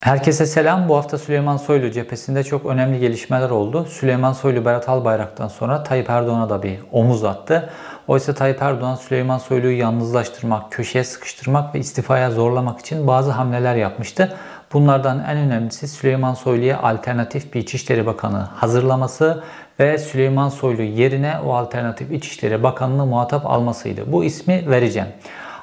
Herkese selam. Bu hafta Süleyman Soylu cephesinde çok önemli gelişmeler oldu. Süleyman Soylu Berat Albayrak'tan sonra Tayyip Erdoğan'a da bir omuz attı. Oysa Tayyip Erdoğan Süleyman Soylu'yu yalnızlaştırmak, köşeye sıkıştırmak ve istifaya zorlamak için bazı hamleler yapmıştı. Bunlardan en önemlisi Süleyman Soylu'ya alternatif bir İçişleri Bakanı hazırlaması ve Süleyman Soylu yerine o alternatif İçişleri Bakanı'nı muhatap almasıydı. Bu ismi vereceğim.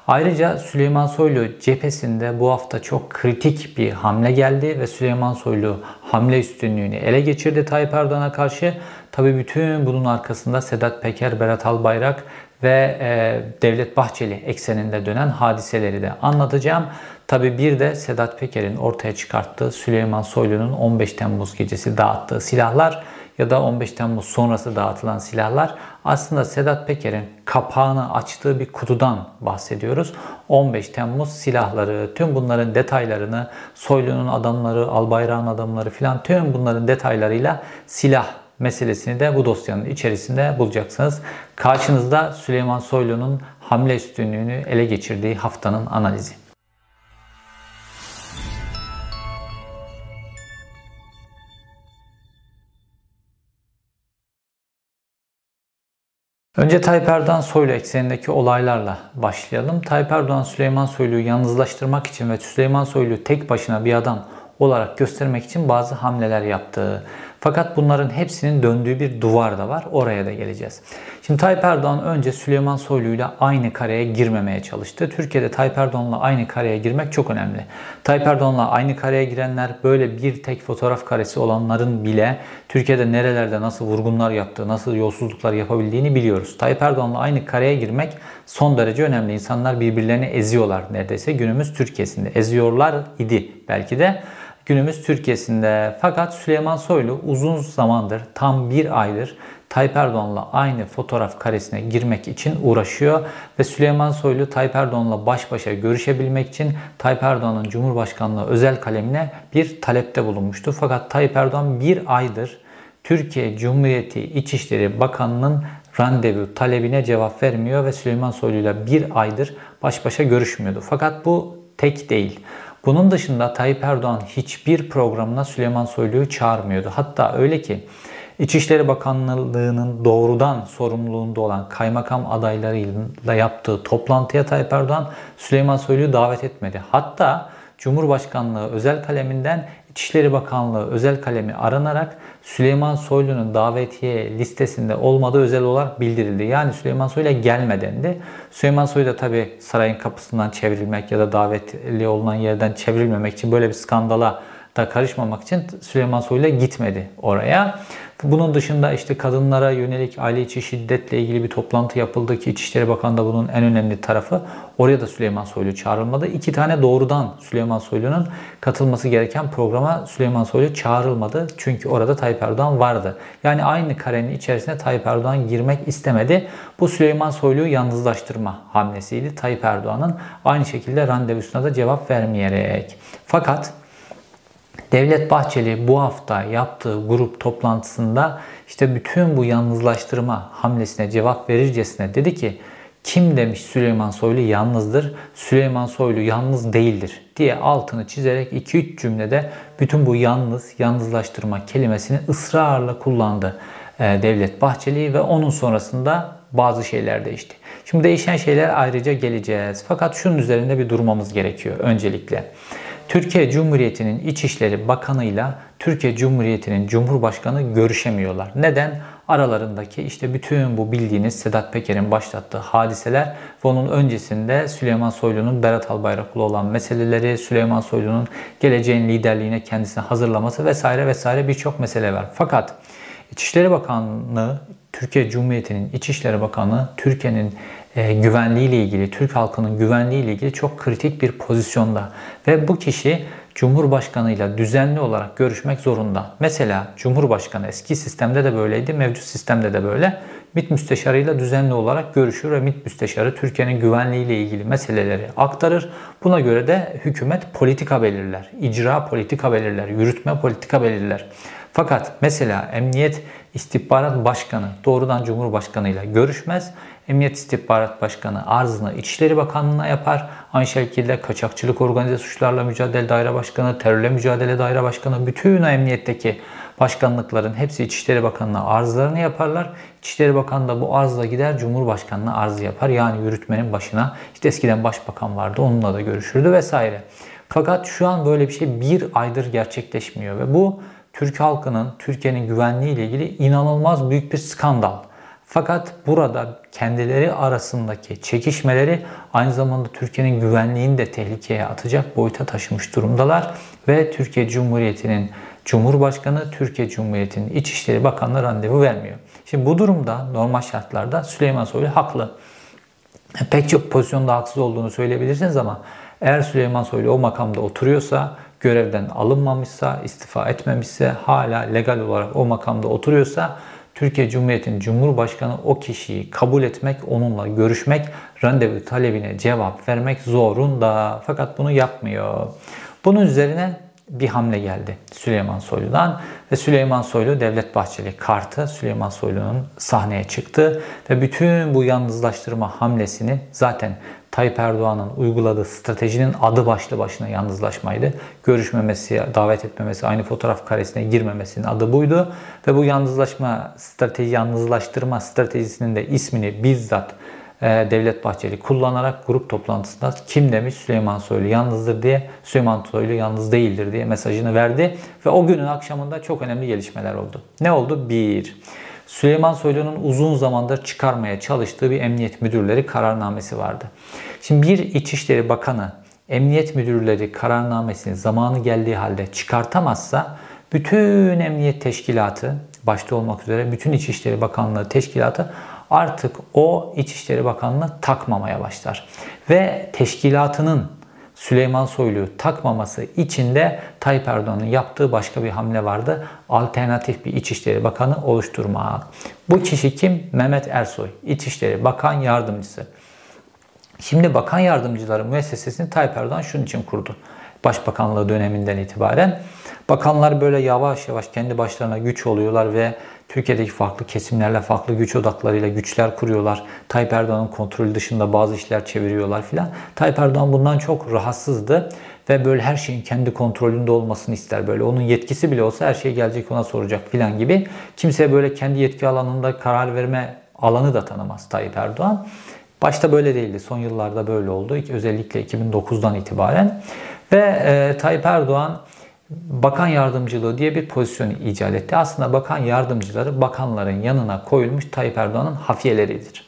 Ayrıca Süleyman Soylu cephesinde bu hafta çok kritik bir hamle geldi ve Süleyman Soylu hamle üstünlüğünü ele geçirdi Tayyip Erdoğan'a karşı. Tabi bütün bunun arkasında Sedat Peker, Berat Albayrak ve e, Devlet Bahçeli ekseninde dönen hadiseleri de anlatacağım. Tabi bir de Sedat Peker'in ortaya çıkarttığı Süleyman Soylu'nun 15 Temmuz gecesi dağıttığı silahlar ya da 15 Temmuz sonrası dağıtılan silahlar aslında Sedat Peker'in kapağını açtığı bir kutudan bahsediyoruz. 15 Temmuz silahları, tüm bunların detaylarını, Soylu'nun adamları, Albayrak'ın adamları filan tüm bunların detaylarıyla silah meselesini de bu dosyanın içerisinde bulacaksınız. Karşınızda Süleyman Soylu'nun hamle üstünlüğünü ele geçirdiği haftanın analizi. Önce Tayyip Erdoğan Soylu eksenindeki olaylarla başlayalım. Tayyip Erdoğan Süleyman Soylu'yu yalnızlaştırmak için ve Süleyman Soylu tek başına bir adam olarak göstermek için bazı hamleler yaptı. Fakat bunların hepsinin döndüğü bir duvar da var. Oraya da geleceğiz. Şimdi Tayyip Erdoğan önce Süleyman Soylu ile aynı kareye girmemeye çalıştı. Türkiye'de Tayyip Erdoğan'la aynı kareye girmek çok önemli. Tayyip Erdoğan'la aynı kareye girenler böyle bir tek fotoğraf karesi olanların bile Türkiye'de nerelerde nasıl vurgunlar yaptığı, nasıl yolsuzluklar yapabildiğini biliyoruz. Tayyip Erdoğan'la aynı kareye girmek son derece önemli. İnsanlar birbirlerini eziyorlar neredeyse günümüz Türkiye'sinde. Eziyorlar idi belki de günümüz Türkiye'sinde. Fakat Süleyman Soylu uzun zamandır, tam bir aydır Tayyip Erdoğan'la aynı fotoğraf karesine girmek için uğraşıyor ve Süleyman Soylu Tayyip Erdoğan'la baş başa görüşebilmek için Tayyip Erdoğan'ın Cumhurbaşkanlığı özel kalemine bir talepte bulunmuştu. Fakat Tayyip Erdoğan bir aydır Türkiye Cumhuriyeti İçişleri Bakanı'nın randevu talebine cevap vermiyor ve Süleyman Soylu ile bir aydır baş başa görüşmüyordu. Fakat bu tek değil. Bunun dışında Tayyip Erdoğan hiçbir programına Süleyman Soylu'yu çağırmıyordu. Hatta öyle ki İçişleri Bakanlığı'nın doğrudan sorumluluğunda olan kaymakam adaylarıyla yaptığı toplantıya Tayyip Erdoğan Süleyman Soylu'yu davet etmedi. Hatta Cumhurbaşkanlığı özel kaleminden İçişleri Bakanlığı özel kalemi aranarak Süleyman Soylu'nun davetiye listesinde olmadığı özel olarak bildirildi. Yani Süleyman Soylu'ya gelmeden de Süleyman Soylu da tabi sarayın kapısından çevrilmek ya da davetli olunan yerden çevrilmemek için böyle bir skandala da karışmamak için Süleyman Soylu gitmedi oraya. Bunun dışında işte kadınlara yönelik aile içi şiddetle ilgili bir toplantı yapıldı ki İçişleri Bakanı da bunun en önemli tarafı. Oraya da Süleyman Soylu çağrılmadı. İki tane doğrudan Süleyman Soylu'nun katılması gereken programa Süleyman Soylu çağrılmadı. Çünkü orada Tayyip Erdoğan vardı. Yani aynı karenin içerisine Tayyip Erdoğan girmek istemedi. Bu Süleyman Soylu'yu yalnızlaştırma hamlesiydi. Tayyip Erdoğan'ın aynı şekilde randevusuna da cevap vermeyerek. Fakat Devlet Bahçeli bu hafta yaptığı grup toplantısında işte bütün bu yalnızlaştırma hamlesine cevap verircesine dedi ki kim demiş Süleyman Soylu yalnızdır, Süleyman Soylu yalnız değildir diye altını çizerek 2-3 cümlede bütün bu yalnız, yalnızlaştırma kelimesini ısrarla kullandı e, Devlet Bahçeli ve onun sonrasında bazı şeyler değişti. Şimdi değişen şeyler ayrıca geleceğiz. Fakat şunun üzerinde bir durmamız gerekiyor öncelikle. Türkiye Cumhuriyeti'nin İçişleri Bakanı ile Türkiye Cumhuriyeti'nin Cumhurbaşkanı görüşemiyorlar. Neden? Aralarındaki işte bütün bu bildiğiniz Sedat Peker'in başlattığı hadiseler ve onun öncesinde Süleyman Soylu'nun Berat Albayrak'la olan meseleleri, Süleyman Soylu'nun geleceğin liderliğine kendisini hazırlaması vesaire vesaire birçok mesele var. Fakat İçişleri Bakanlığı, Türkiye Cumhuriyeti'nin İçişleri Bakanı Türkiye'nin e, güvenliği ile ilgili, Türk halkının güvenliği ile ilgili çok kritik bir pozisyonda. Ve bu kişi Cumhurbaşkanı ile düzenli olarak görüşmek zorunda. Mesela Cumhurbaşkanı eski sistemde de böyleydi, mevcut sistemde de böyle. MİT müsteşarıyla düzenli olarak görüşür ve MİT müsteşarı Türkiye'nin güvenliği ile ilgili meseleleri aktarır. Buna göre de hükümet politika belirler, icra politika belirler, yürütme politika belirler. Fakat mesela Emniyet İstihbarat Başkanı doğrudan Cumhurbaşkanı ile görüşmez. Emniyet İstihbarat Başkanı arzını İçişleri Bakanlığı'na yapar. Aynı şekilde Kaçakçılık Organize Suçlarla Mücadele Daire Başkanı, Terörle Mücadele Daire Başkanı, bütün emniyetteki başkanlıkların hepsi İçişleri Bakanlığı'na arzlarını yaparlar. İçişleri Bakanı da bu arzla gider Cumhurbaşkanı'na arz yapar. Yani yürütmenin başına işte eskiden başbakan vardı onunla da görüşürdü vesaire. Fakat şu an böyle bir şey bir aydır gerçekleşmiyor ve bu Türk halkının, Türkiye'nin güvenliği ile ilgili inanılmaz büyük bir skandal. Fakat burada kendileri arasındaki çekişmeleri aynı zamanda Türkiye'nin güvenliğini de tehlikeye atacak boyuta taşımış durumdalar ve Türkiye Cumhuriyeti'nin Cumhurbaşkanı Türkiye Cumhuriyeti'nin İçişleri Bakanlığı randevu vermiyor. Şimdi bu durumda normal şartlarda Süleyman Soylu haklı. Pek çok pozisyonda haksız olduğunu söyleyebilirsiniz ama eğer Süleyman Soylu o makamda oturuyorsa, görevden alınmamışsa, istifa etmemişse, hala legal olarak o makamda oturuyorsa Türkiye Cumhuriyeti'nin Cumhurbaşkanı o kişiyi kabul etmek, onunla görüşmek, randevu talebine cevap vermek zorunda. Fakat bunu yapmıyor. Bunun üzerine bir hamle geldi Süleyman Soylu'dan ve Süleyman Soylu Devlet Bahçeli kartı Süleyman Soylu'nun sahneye çıktı ve bütün bu yalnızlaştırma hamlesini zaten Tayyip Erdoğan'ın uyguladığı stratejinin adı başlı başına yalnızlaşmaydı. Görüşmemesi, davet etmemesi, aynı fotoğraf karesine girmemesinin adı buydu. Ve bu yalnızlaşma strateji, yalnızlaştırma stratejisinin de ismini bizzat e, Devlet Bahçeli kullanarak grup toplantısında kim demiş Süleyman Soylu yalnızdır diye Süleyman Soylu yalnız değildir diye mesajını verdi ve o günün akşamında çok önemli gelişmeler oldu. Ne oldu? Bir, Süleyman Soylu'nun uzun zamandır çıkarmaya çalıştığı bir emniyet müdürleri kararnamesi vardı. Şimdi bir İçişleri Bakanı emniyet müdürleri kararnamesini zamanı geldiği halde çıkartamazsa bütün emniyet teşkilatı başta olmak üzere bütün İçişleri Bakanlığı teşkilatı artık o İçişleri Bakanlığı takmamaya başlar. Ve teşkilatının Süleyman Soylu'yu takmaması için de Tayyip Erdoğan'ın yaptığı başka bir hamle vardı. Alternatif bir İçişleri Bakanı oluşturma. Bu kişi kim? Mehmet Ersoy, İçişleri Bakan Yardımcısı. Şimdi bakan yardımcıları müessesesini Tayyip Erdoğan şunun için kurdu. Başbakanlığı döneminden itibaren. Bakanlar böyle yavaş yavaş kendi başlarına güç oluyorlar ve Türkiye'deki farklı kesimlerle, farklı güç odaklarıyla güçler kuruyorlar. Tayyip Erdoğan'ın kontrolü dışında bazı işler çeviriyorlar filan. Tayyip Erdoğan bundan çok rahatsızdı ve böyle her şeyin kendi kontrolünde olmasını ister. Böyle onun yetkisi bile olsa her şey gelecek ona soracak filan gibi. Kimseye böyle kendi yetki alanında karar verme alanı da tanımaz Tayyip Erdoğan. Başta böyle değildi. Son yıllarda böyle oldu. Özellikle 2009'dan itibaren. Ve e, Tayyip Erdoğan bakan yardımcılığı diye bir pozisyon icat etti. Aslında bakan yardımcıları bakanların yanına koyulmuş Tayyip Erdoğan'ın hafiyeleridir.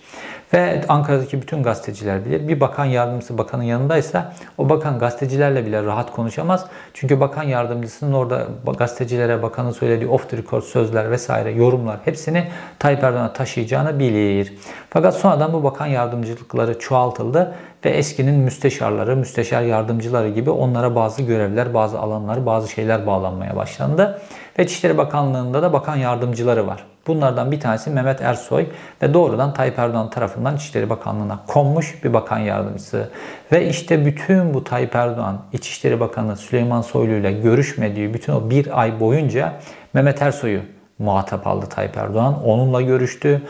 Ve Ankara'daki bütün gazeteciler bilir. Bir bakan yardımcısı bakanın yanındaysa o bakan gazetecilerle bile rahat konuşamaz. Çünkü bakan yardımcısının orada gazetecilere bakanın söylediği off the record sözler vesaire yorumlar hepsini Tayyip Erdoğan'a taşıyacağını bilir. Fakat sonradan bu bakan yardımcılıkları çoğaltıldı ve eskinin müsteşarları, müsteşar yardımcıları gibi onlara bazı görevler, bazı alanlar, bazı şeyler bağlanmaya başlandı. Ve İçişleri Bakanlığı'nda da bakan yardımcıları var. Bunlardan bir tanesi Mehmet Ersoy ve doğrudan Tayyip Erdoğan tarafından İçişleri Bakanlığı'na konmuş bir bakan yardımcısı. Ve işte bütün bu Tayyip Erdoğan İçişleri Bakanı Süleyman Soylu ile görüşmediği bütün o bir ay boyunca Mehmet Ersoy'u muhatap aldı Tayyip Erdoğan. Onunla görüştü.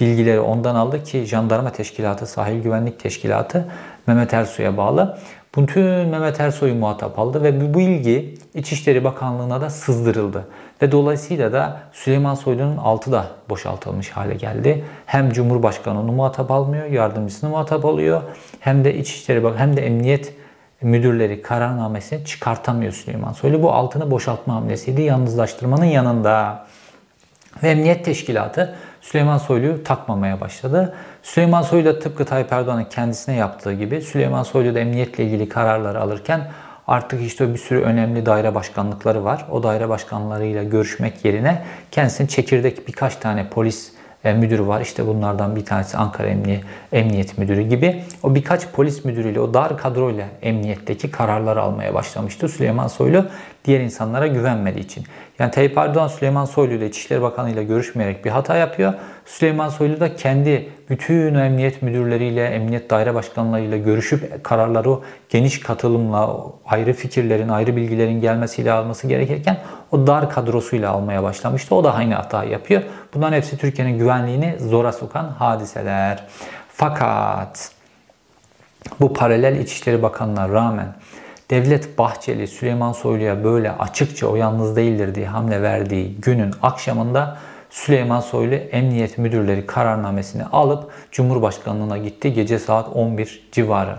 Bilgileri ondan aldı ki Jandarma Teşkilatı, Sahil Güvenlik Teşkilatı Mehmet Ersoy'a bağlı. Bütün Mehmet Ersoy'u muhatap aldı ve bu ilgi İçişleri Bakanlığı'na da sızdırıldı. Ve dolayısıyla da Süleyman Soylu'nun altı da boşaltılmış hale geldi. Hem Cumhurbaşkanı onu muhatap almıyor, yardımcısını muhatap alıyor. Hem de İçişleri Bakanı hem de Emniyet müdürleri kararnamesini çıkartamıyor Süleyman Soylu. Bu altını boşaltma hamlesiydi yalnızlaştırmanın yanında. Ve Emniyet Teşkilatı Süleyman Soylu'yu takmamaya başladı. Süleyman Soylu da tıpkı Tayyip Erdoğan'ın kendisine yaptığı gibi Süleyman Soylu da emniyetle ilgili kararları alırken artık işte bir sürü önemli daire başkanlıkları var. O daire başkanlarıyla görüşmek yerine kendisinin çekirdek birkaç tane polis e, müdürü var. İşte bunlardan bir tanesi Ankara Emniyet, Emniyet Müdürü gibi. O birkaç polis müdürüyle, o dar kadroyla emniyetteki kararları almaya başlamıştı Süleyman Soylu diğer insanlara güvenmediği için. Yani Tayyip Erdoğan Süleyman Soylu ile İçişleri Bakanı ile görüşmeyerek bir hata yapıyor. Süleyman Soylu da kendi bütün emniyet müdürleriyle, emniyet daire başkanlarıyla görüşüp kararları geniş katılımla, ayrı fikirlerin, ayrı bilgilerin gelmesiyle alması gerekirken o dar kadrosuyla almaya başlamıştı. O da aynı hata yapıyor. Bunların hepsi Türkiye'nin güvenliğini zora sokan hadiseler. Fakat bu paralel İçişleri Bakanı'na rağmen Devlet Bahçeli Süleyman Soylu'ya böyle açıkça o yalnız değildir diye hamle verdiği günün akşamında Süleyman Soylu Emniyet Müdürleri kararnamesini alıp Cumhurbaşkanlığına gitti gece saat 11 civarı.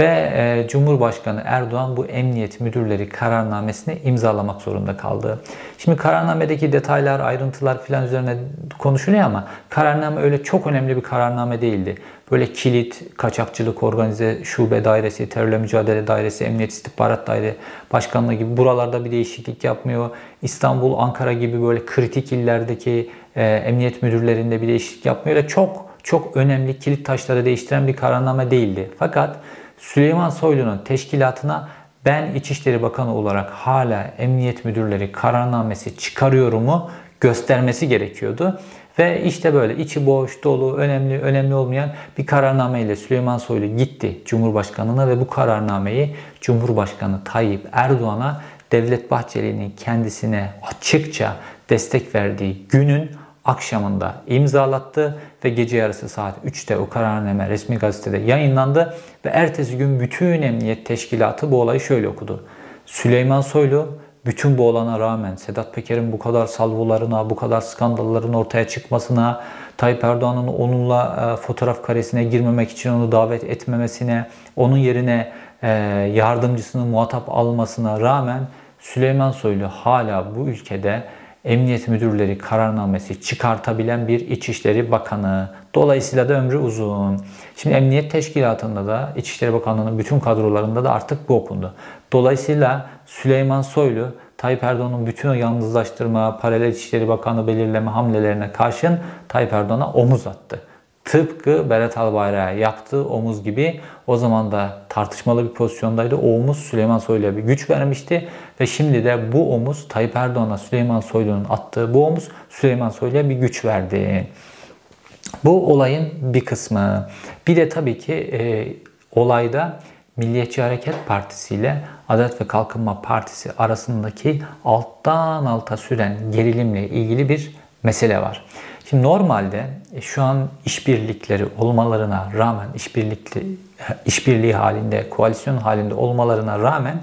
Ve e, Cumhurbaşkanı Erdoğan bu emniyet müdürleri kararnamesini imzalamak zorunda kaldı. Şimdi kararnamedeki detaylar, ayrıntılar filan üzerine konuşuluyor ama kararname öyle çok önemli bir kararname değildi. Böyle kilit, kaçakçılık organize şube dairesi, terörle mücadele dairesi, emniyet istihbarat daire başkanlığı gibi buralarda bir değişiklik yapmıyor. İstanbul, Ankara gibi böyle kritik illerdeki e, emniyet müdürlerinde bir değişiklik yapmıyor. Öyle çok çok önemli kilit taşları değiştiren bir kararname değildi. Fakat Süleyman Soylu'nun teşkilatına ben İçişleri Bakanı olarak hala emniyet müdürleri kararnamesi çıkarıyorumu göstermesi gerekiyordu. Ve işte böyle içi boş, dolu, önemli, önemli olmayan bir kararname ile Süleyman Soylu gitti Cumhurbaşkanı'na ve bu kararnameyi Cumhurbaşkanı Tayyip Erdoğan'a Devlet Bahçeli'nin kendisine açıkça destek verdiği günün akşamında imzalattı ve gece yarısı saat 3'te o kararname resmi gazetede yayınlandı ve ertesi gün bütün emniyet teşkilatı bu olayı şöyle okudu. Süleyman Soylu bütün bu olana rağmen Sedat Peker'in bu kadar salvolarına, bu kadar skandalların ortaya çıkmasına, Tayyip Erdoğan'ın onunla e, fotoğraf karesine girmemek için onu davet etmemesine, onun yerine e, yardımcısını muhatap almasına rağmen Süleyman Soylu hala bu ülkede emniyet müdürleri kararnamesi çıkartabilen bir İçişleri Bakanı. Dolayısıyla da ömrü uzun. Şimdi Emniyet Teşkilatı'nda da İçişleri Bakanlığı'nın bütün kadrolarında da artık bu okundu. Dolayısıyla Süleyman Soylu Tayyip Erdoğan'ın bütün yalnızlaştırma, paralel İçişleri Bakanı belirleme hamlelerine karşın Tayyip Erdoğan'a omuz attı. Tıpkı Berat Albayrak'a yaptığı omuz gibi o zaman da tartışmalı bir pozisyondaydı. O omuz Süleyman Soylu'ya bir güç vermişti ve şimdi de bu omuz Tayyip Erdoğan'a Süleyman Soylu'nun attığı bu omuz Süleyman Soylu'ya bir güç verdi. Bu olayın bir kısmı. Bir de tabii ki e, olayda Milliyetçi Hareket Partisi ile Adalet ve Kalkınma Partisi arasındaki alttan alta süren gerilimle ilgili bir mesele var. Şimdi normalde e, şu an işbirlikleri olmalarına rağmen işbirlikli işbirliği halinde, koalisyon halinde olmalarına rağmen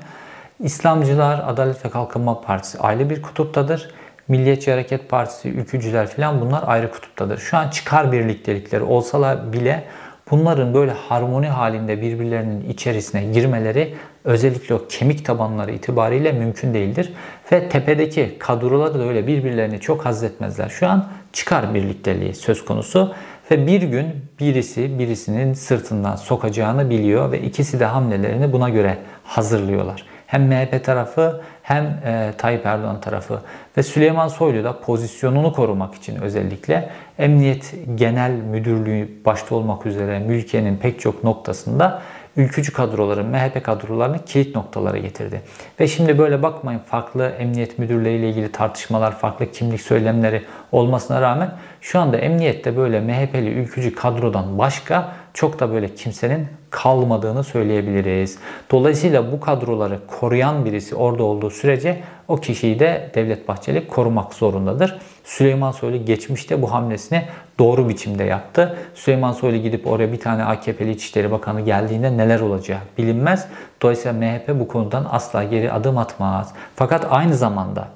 İslamcılar Adalet ve Kalkınma Partisi ayrı bir kutuptadır. Milliyetçi Hareket Partisi, ülkücüler falan bunlar ayrı kutuptadır. Şu an çıkar birliktelikleri olsalar bile bunların böyle harmoni halinde birbirlerinin içerisine girmeleri özellikle o kemik tabanları itibariyle mümkün değildir. Ve tepedeki kadroları da öyle birbirlerini çok hazretmezler. Şu an çıkar birlikteliği söz konusu ve bir gün birisi birisinin sırtından sokacağını biliyor ve ikisi de hamlelerini buna göre hazırlıyorlar. Hem MHP tarafı hem e, Tayyip Erdoğan tarafı ve Süleyman Soylu da pozisyonunu korumak için özellikle Emniyet Genel Müdürlüğü başta olmak üzere ülkenin pek çok noktasında ülkücü kadroların, MHP kadrolarını kilit noktalara getirdi. Ve şimdi böyle bakmayın farklı emniyet müdürleriyle ilgili tartışmalar, farklı kimlik söylemleri olmasına rağmen şu anda emniyette böyle MHP'li ülkücü kadrodan başka çok da böyle kimsenin kalmadığını söyleyebiliriz. Dolayısıyla bu kadroları koruyan birisi orada olduğu sürece o kişiyi de Devlet Bahçeli korumak zorundadır. Süleyman Soylu geçmişte bu hamlesini doğru biçimde yaptı. Süleyman Soylu gidip oraya bir tane AKP'li İçişleri Bakanı geldiğinde neler olacağı bilinmez. Dolayısıyla MHP bu konudan asla geri adım atmaz. Fakat aynı zamanda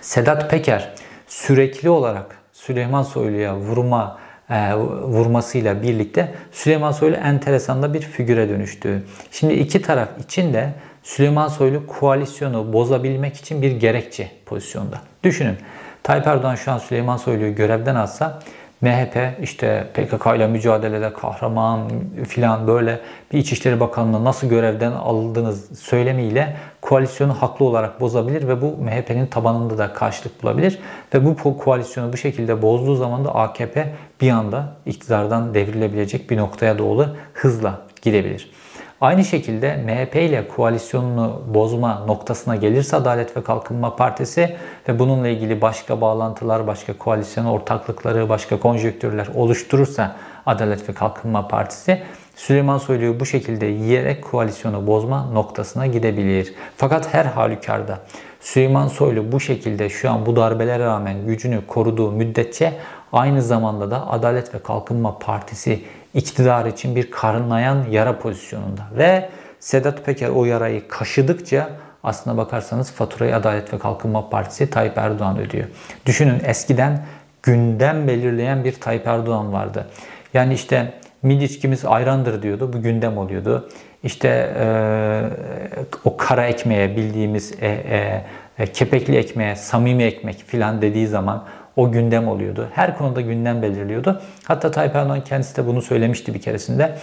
Sedat Peker sürekli olarak Süleyman Soylu'ya vurma vurmasıyla birlikte Süleyman Soylu enteresan da bir figüre dönüştü. Şimdi iki taraf için de Süleyman Soylu koalisyonu bozabilmek için bir gerekçe pozisyonda. Düşünün Tayyip Erdoğan şu an Süleyman Soylu'yu görevden alsa MHP işte PKK ile mücadelede kahraman filan böyle bir İçişleri Bakanlığı nasıl görevden alındığınız söylemiyle koalisyonu haklı olarak bozabilir ve bu MHP'nin tabanında da karşılık bulabilir. Ve bu koalisyonu bu şekilde bozduğu zaman da AKP bir anda iktidardan devrilebilecek bir noktaya doğru hızla gidebilir. Aynı şekilde MHP ile koalisyonunu bozma noktasına gelirse Adalet ve Kalkınma Partisi ve bununla ilgili başka bağlantılar, başka koalisyon ortaklıkları, başka konjektürler oluşturursa Adalet ve Kalkınma Partisi Süleyman Soylu'yu bu şekilde yiyerek koalisyonu bozma noktasına gidebilir. Fakat her halükarda Süleyman Soylu bu şekilde şu an bu darbelere rağmen gücünü koruduğu müddetçe Aynı zamanda da Adalet ve Kalkınma Partisi iktidar için bir karınlayan yara pozisyonunda. Ve Sedat Peker o yarayı kaşıdıkça aslına bakarsanız faturayı Adalet ve Kalkınma Partisi Tayyip Erdoğan ödüyor. Düşünün eskiden gündem belirleyen bir Tayyip Erdoğan vardı. Yani işte milli içkimiz ayrandır diyordu. Bu gündem oluyordu. İşte e, o kara ekmeğe bildiğimiz e, e, e, kepekli ekmeğe, samimi ekmek filan dediği zaman o gündem oluyordu. Her konuda gündem belirliyordu. Hatta Tayyip Erdoğan kendisi de bunu söylemişti bir keresinde.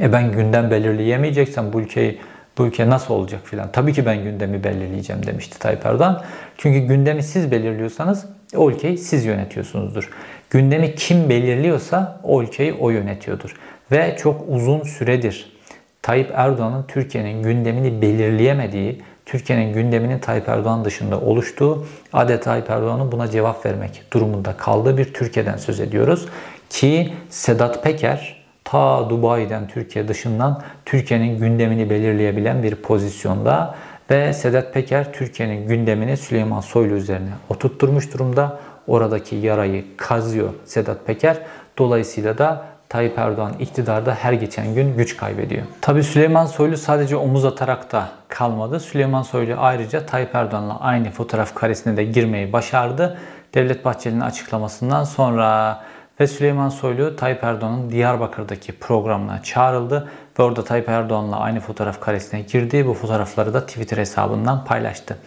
E ben gündem belirleyemeyeceksem bu ülkeyi bu ülke nasıl olacak filan. Tabii ki ben gündemi belirleyeceğim demişti Tayyip Erdoğan. Çünkü gündemi siz belirliyorsanız o ülkeyi siz yönetiyorsunuzdur. Gündemi kim belirliyorsa o ülkeyi o yönetiyordur. Ve çok uzun süredir Tayyip Erdoğan'ın Türkiye'nin gündemini belirleyemediği, Türkiye'nin gündeminin Tayyip Erdoğan dışında oluştuğu, adeta Tayyip Erdoğan'ın buna cevap vermek durumunda kaldığı bir Türkiye'den söz ediyoruz. Ki Sedat Peker ta Dubai'den Türkiye dışından Türkiye'nin gündemini belirleyebilen bir pozisyonda ve Sedat Peker Türkiye'nin gündemini Süleyman Soylu üzerine oturtturmuş durumda. Oradaki yarayı kazıyor Sedat Peker. Dolayısıyla da Tayyip Erdoğan iktidarda her geçen gün güç kaybediyor. Tabi Süleyman Soylu sadece omuz atarak da kalmadı. Süleyman Soylu ayrıca Tayyip Erdoğan'la aynı fotoğraf karesine de girmeyi başardı. Devlet Bahçeli'nin açıklamasından sonra ve Süleyman Soylu Tayyip Erdoğan'ın Diyarbakır'daki programına çağrıldı ve orada Tayyip Erdoğan'la aynı fotoğraf karesine girdi. Bu fotoğrafları da Twitter hesabından paylaştı.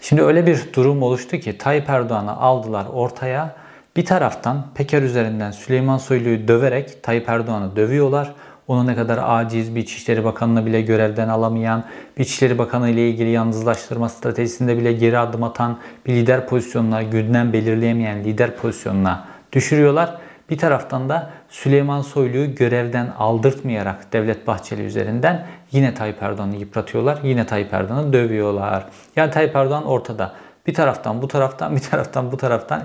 Şimdi öyle bir durum oluştu ki Tayyip Erdoğan'ı aldılar ortaya. Bir taraftan Peker üzerinden Süleyman Soylu'yu döverek Tayyip Erdoğan'ı dövüyorlar. Onu ne kadar aciz bir İçişleri Bakanı'nı bile görevden alamayan, bir İçişleri Bakanı ile ilgili yalnızlaştırma stratejisinde bile geri adım atan bir lider pozisyonuna, gündem belirleyemeyen lider pozisyonuna düşürüyorlar. Bir taraftan da Süleyman Soylu'yu görevden aldırtmayarak Devlet Bahçeli üzerinden yine Tayyip Erdoğan'ı yıpratıyorlar. Yine Tayyip Erdoğan'ı dövüyorlar. Yani Tayyip Erdoğan ortada. Bir taraftan bu taraftan bir taraftan bu taraftan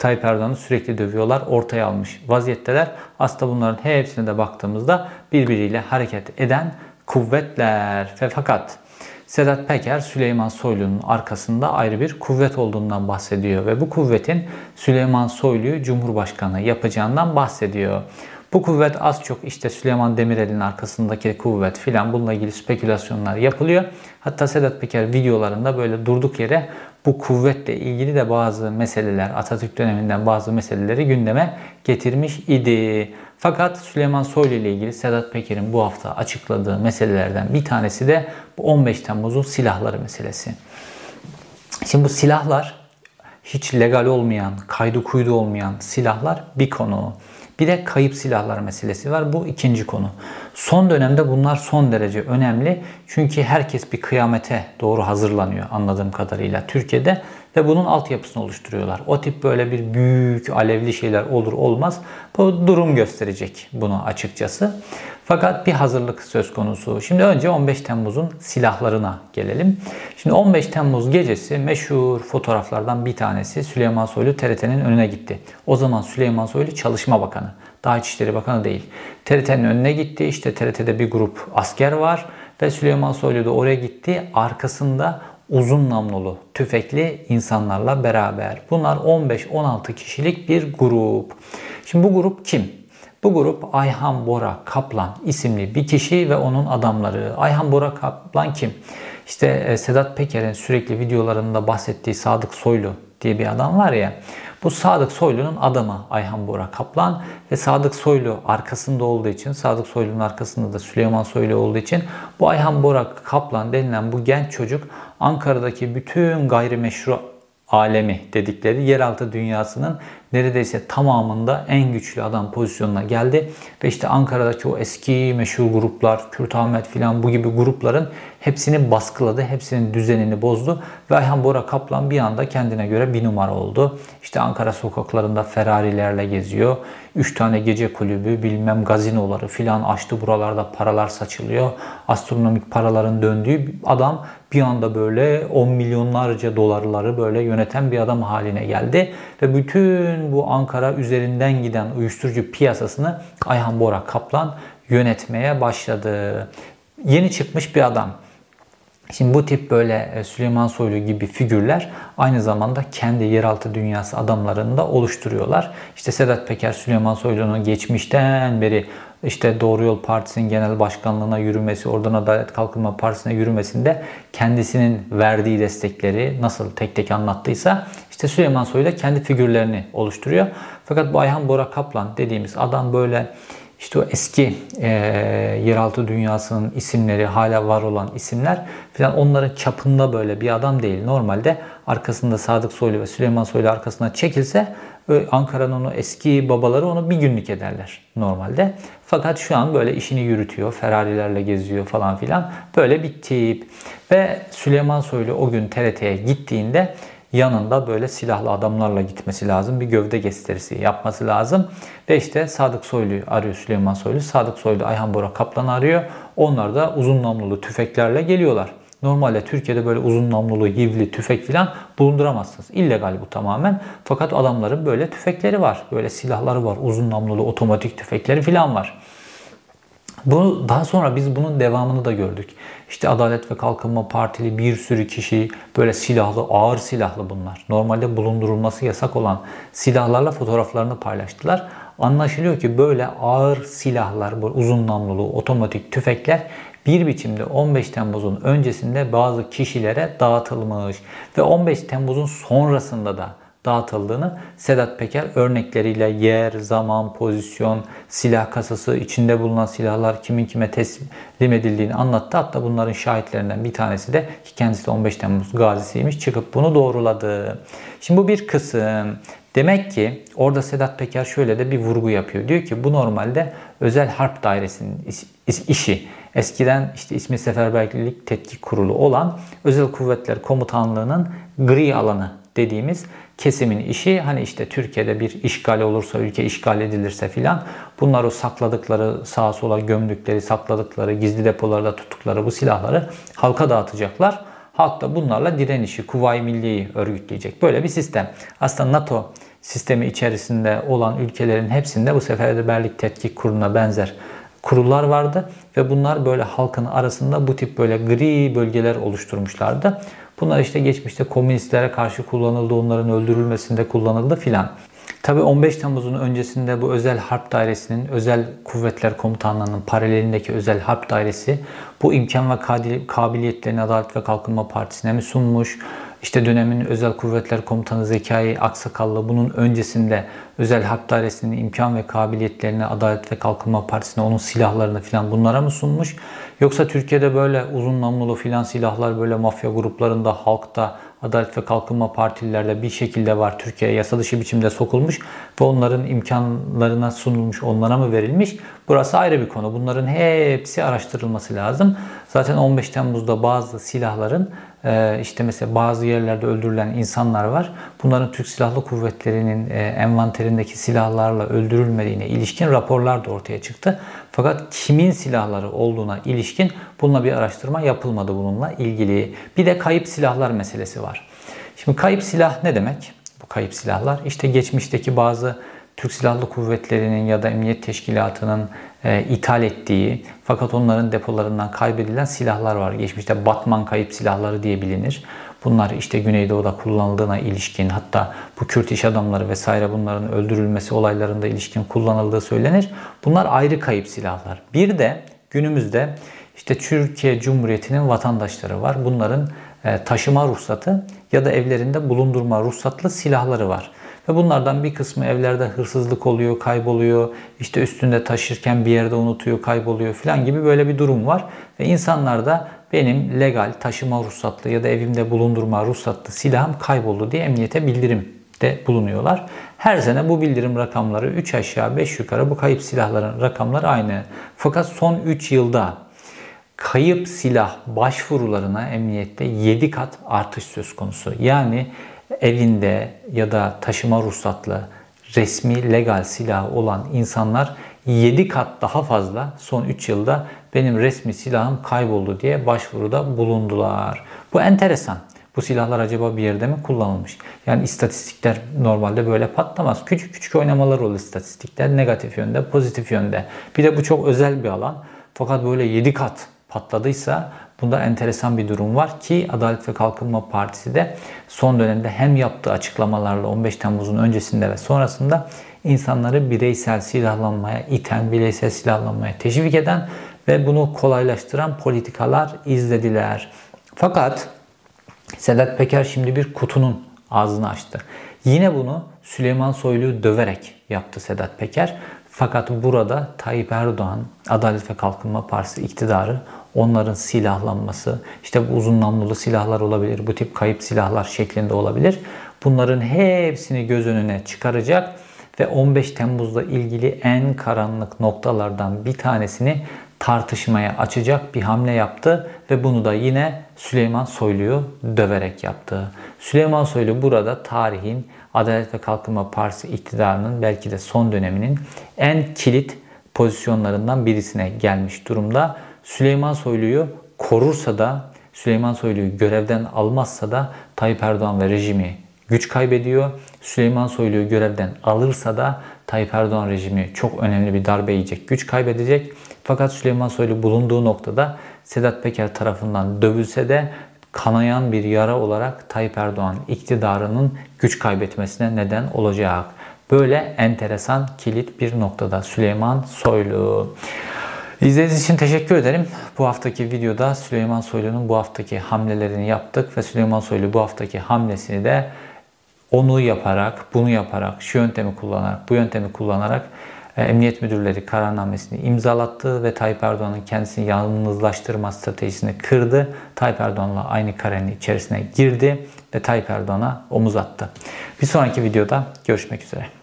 Tayyip Erdoğan'ı sürekli dövüyorlar. Ortaya almış vaziyetteler. Aslında bunların hepsine de baktığımızda birbiriyle hareket eden kuvvetler. Ve fakat Sedat Peker Süleyman Soylu'nun arkasında ayrı bir kuvvet olduğundan bahsediyor ve bu kuvvetin Süleyman Soylu'yu Cumhurbaşkanı yapacağından bahsediyor. Bu kuvvet az çok işte Süleyman Demirel'in arkasındaki kuvvet filan bununla ilgili spekülasyonlar yapılıyor. Hatta Sedat Peker videolarında böyle durduk yere bu kuvvetle ilgili de bazı meseleler, Atatürk döneminden bazı meseleleri gündeme getirmiş idi. Fakat Süleyman Soylu ile ilgili Sedat Peker'in bu hafta açıkladığı meselelerden bir tanesi de bu 15 Temmuz'un silahları meselesi. Şimdi bu silahlar hiç legal olmayan, kaydı kuydu olmayan silahlar bir konu. Bir de kayıp silahlar meselesi var. Bu ikinci konu. Son dönemde bunlar son derece önemli. Çünkü herkes bir kıyamete doğru hazırlanıyor anladığım kadarıyla Türkiye'de ve bunun altyapısını oluşturuyorlar. O tip böyle bir büyük alevli şeyler olur olmaz. Bu durum gösterecek bunu açıkçası. Fakat bir hazırlık söz konusu. Şimdi önce 15 Temmuz'un silahlarına gelelim. Şimdi 15 Temmuz gecesi meşhur fotoğraflardan bir tanesi Süleyman Soylu TRT'nin önüne gitti. O zaman Süleyman Soylu Çalışma Bakanı. Daha İçişleri Bakanı değil. TRT'nin önüne gitti. İşte TRT'de bir grup asker var ve Süleyman Soylu da oraya gitti. Arkasında uzun namlulu tüfekli insanlarla beraber. Bunlar 15-16 kişilik bir grup. Şimdi bu grup kim? Bu grup Ayhan Bora Kaplan isimli bir kişi ve onun adamları. Ayhan Bora Kaplan kim? İşte e, Sedat Peker'in sürekli videolarında bahsettiği Sadık Soylu diye bir adam var ya. Bu Sadık Soylu'nun adamı Ayhan Bora Kaplan ve Sadık Soylu arkasında olduğu için, Sadık Soylu'nun arkasında da Süleyman Soylu olduğu için bu Ayhan Bora Kaplan denilen bu genç çocuk Ankara'daki bütün gayrimeşru alemi dedikleri yeraltı dünyasının neredeyse tamamında en güçlü adam pozisyonuna geldi. Ve işte Ankara'daki o eski meşhur gruplar, Kürt Ahmet filan bu gibi grupların hepsini baskıladı. Hepsinin düzenini bozdu. Ve Ayhan Bora Kaplan bir anda kendine göre bir numara oldu. İşte Ankara sokaklarında Ferrari'lerle geziyor. Üç tane gece kulübü, bilmem gazinoları filan açtı. Buralarda paralar saçılıyor. Astronomik paraların döndüğü adam bir anda böyle 10 milyonlarca dolarları böyle yöneten bir adam haline geldi. Ve bütün bu Ankara üzerinden giden uyuşturucu piyasasını Ayhan Bora Kaplan yönetmeye başladı. Yeni çıkmış bir adam. Şimdi bu tip böyle e, Süleyman Soylu gibi figürler aynı zamanda kendi yeraltı dünyası adamlarını da oluşturuyorlar. İşte Sedat Peker Süleyman Soylu'nun geçmişten beri işte Doğru Yol Partisi'nin genel başkanlığına yürümesi, oradan Adalet Kalkınma Partisi'ne yürümesinde kendisinin verdiği destekleri nasıl tek tek anlattıysa işte Süleyman Soylu da kendi figürlerini oluşturuyor. Fakat bu Ayhan Bora Kaplan dediğimiz adam böyle işte o eski e, yeraltı dünyasının isimleri hala var olan isimler falan onların çapında böyle bir adam değil. Normalde arkasında Sadık Soylu ve Süleyman Soylu arkasına çekilse Ankara'nın o eski babaları onu bir günlük ederler normalde. Fakat şu an böyle işini yürütüyor. Ferrari'lerle geziyor falan filan. Böyle bir tip. Ve Süleyman Soylu o gün TRT'ye gittiğinde yanında böyle silahlı adamlarla gitmesi lazım. Bir gövde gösterisi yapması lazım. Ve işte Sadık Soylu arıyor Süleyman Soylu. Sadık Soylu Ayhan Bora Kaplan arıyor. Onlar da uzun namlulu tüfeklerle geliyorlar. Normalde Türkiye'de böyle uzun namlulu, hivli, tüfek filan bulunduramazsınız. İllegal bu tamamen. Fakat adamların böyle tüfekleri var. Böyle silahları var. Uzun namlulu otomatik tüfekleri filan var. Bunu daha sonra biz bunun devamını da gördük. İşte Adalet ve Kalkınma Partili bir sürü kişi böyle silahlı, ağır silahlı bunlar. Normalde bulundurulması yasak olan silahlarla fotoğraflarını paylaştılar. Anlaşılıyor ki böyle ağır silahlar, böyle uzun namlulu otomatik tüfekler bir biçimde 15 Temmuz'un öncesinde bazı kişilere dağıtılmış ve 15 Temmuz'un sonrasında da dağıtıldığını Sedat Peker örnekleriyle yer, zaman, pozisyon, silah kasası, içinde bulunan silahlar kimin kime teslim edildiğini anlattı. Hatta bunların şahitlerinden bir tanesi de ki kendisi de 15 Temmuz gazisiymiş çıkıp bunu doğruladı. Şimdi bu bir kısım. Demek ki orada Sedat Peker şöyle de bir vurgu yapıyor. Diyor ki bu normalde özel harp dairesinin işi. Eskiden işte ismi Seferberlik Tetkik Kurulu olan Özel Kuvvetler Komutanlığı'nın gri alanı dediğimiz kesimin işi hani işte Türkiye'de bir işgal olursa, ülke işgal edilirse filan bunlar o sakladıkları, sağa sola gömdükleri, sakladıkları, gizli depolarda tuttukları bu silahları halka dağıtacaklar. Halk da bunlarla direnişi, Kuvayi Milliye'yi örgütleyecek. Böyle bir sistem. Aslında NATO sistemi içerisinde olan ülkelerin hepsinde bu Seferberlik Tetkik Kurulu'na benzer kurullar vardı ve bunlar böyle halkın arasında bu tip böyle gri bölgeler oluşturmuşlardı. Bunlar işte geçmişte komünistlere karşı kullanıldı, onların öldürülmesinde kullanıldı filan. Tabi 15 Temmuz'un öncesinde bu özel harp dairesinin, özel kuvvetler komutanlığının paralelindeki özel harp dairesi bu imkan ve kabiliyetlerini Adalet ve Kalkınma Partisi'ne mi sunmuş? İşte dönemin Özel Kuvvetler Komutanı Zekai Aksakallı bunun öncesinde Özel Harp Dairesi'nin imkan ve kabiliyetlerini Adalet ve Kalkınma Partisi'ne onun silahlarını filan bunlara mı sunmuş? Yoksa Türkiye'de böyle uzun namlulu filan silahlar böyle mafya gruplarında, halkta, Adalet ve Kalkınma Partililerde bir şekilde var. Türkiye'ye yasa dışı biçimde sokulmuş ve onların imkanlarına sunulmuş, onlara mı verilmiş? Burası ayrı bir konu. Bunların hepsi araştırılması lazım. Zaten 15 Temmuz'da bazı silahların işte mesela bazı yerlerde öldürülen insanlar var. Bunların Türk Silahlı Kuvvetleri'nin e, envanterindeki silahlarla öldürülmediğine ilişkin raporlar da ortaya çıktı. Fakat kimin silahları olduğuna ilişkin bununla bir araştırma yapılmadı bununla ilgili. Bir de kayıp silahlar meselesi var. Şimdi kayıp silah ne demek? Bu kayıp silahlar işte geçmişteki bazı Türk Silahlı Kuvvetleri'nin ya da Emniyet Teşkilatı'nın e, ithal ettiği fakat onların depolarından kaybedilen silahlar var. Geçmişte Batman kayıp silahları diye bilinir. Bunlar işte Güneydoğu'da kullanıldığına ilişkin hatta bu Kürt iş adamları vesaire bunların öldürülmesi olaylarında ilişkin kullanıldığı söylenir. Bunlar ayrı kayıp silahlar. Bir de günümüzde işte Türkiye Cumhuriyeti'nin vatandaşları var. Bunların e, taşıma ruhsatı ya da evlerinde bulundurma ruhsatlı silahları var. Ve bunlardan bir kısmı evlerde hırsızlık oluyor, kayboluyor. İşte üstünde taşırken bir yerde unutuyor, kayboluyor falan gibi böyle bir durum var. Ve insanlar da benim legal taşıma ruhsatlı ya da evimde bulundurma ruhsatlı silahım kayboldu diye emniyete bildirim de bulunuyorlar. Her sene bu bildirim rakamları 3 aşağı 5 yukarı bu kayıp silahların rakamları aynı. Fakat son 3 yılda kayıp silah başvurularına emniyette 7 kat artış söz konusu. Yani evinde ya da taşıma ruhsatlı resmi legal silah olan insanlar 7 kat daha fazla son 3 yılda benim resmi silahım kayboldu diye başvuruda bulundular. Bu enteresan. Bu silahlar acaba bir yerde mi kullanılmış? Yani istatistikler normalde böyle patlamaz. Küçük küçük oynamalar olur istatistikler. Negatif yönde, pozitif yönde. Bir de bu çok özel bir alan. Fakat böyle 7 kat patladıysa Bunda enteresan bir durum var ki Adalet ve Kalkınma Partisi de son dönemde hem yaptığı açıklamalarla 15 Temmuz'un öncesinde ve sonrasında insanları bireysel silahlanmaya iten, bireysel silahlanmaya teşvik eden ve bunu kolaylaştıran politikalar izlediler. Fakat Sedat Peker şimdi bir kutunun ağzını açtı. Yine bunu Süleyman Soylu'yu döverek yaptı Sedat Peker. Fakat burada Tayyip Erdoğan, Adalet ve Kalkınma Partisi iktidarı onların silahlanması, işte bu uzun namlulu silahlar olabilir, bu tip kayıp silahlar şeklinde olabilir. Bunların hepsini göz önüne çıkaracak ve 15 Temmuz'la ilgili en karanlık noktalardan bir tanesini tartışmaya açacak bir hamle yaptı ve bunu da yine Süleyman Soylu'yu döverek yaptı. Süleyman Soylu burada tarihin Adalet ve Kalkınma Partisi iktidarının belki de son döneminin en kilit pozisyonlarından birisine gelmiş durumda. Süleyman Soylu'yu korursa da Süleyman Soylu'yu görevden almazsa da Tayyip Erdoğan ve rejimi güç kaybediyor. Süleyman Soylu'yu görevden alırsa da Tayyip Erdoğan rejimi çok önemli bir darbe yiyecek, güç kaybedecek. Fakat Süleyman Soylu bulunduğu noktada Sedat Peker tarafından dövülse de kanayan bir yara olarak Tayyip Erdoğan iktidarının güç kaybetmesine neden olacak. Böyle enteresan kilit bir noktada Süleyman Soylu. İzlediğiniz için teşekkür ederim. Bu haftaki videoda Süleyman Soylu'nun bu haftaki hamlelerini yaptık ve Süleyman Soylu bu haftaki hamlesini de onu yaparak, bunu yaparak, şu yöntemi kullanarak, bu yöntemi kullanarak e, Emniyet Müdürleri kararnamesini imzalattı ve Tayyip Erdoğan'ın kendisini yalnızlaştırma stratejisini kırdı. Tayyip Erdoğan'la aynı karenin içerisine girdi ve Tayyip Erdoğan'a omuz attı. Bir sonraki videoda görüşmek üzere.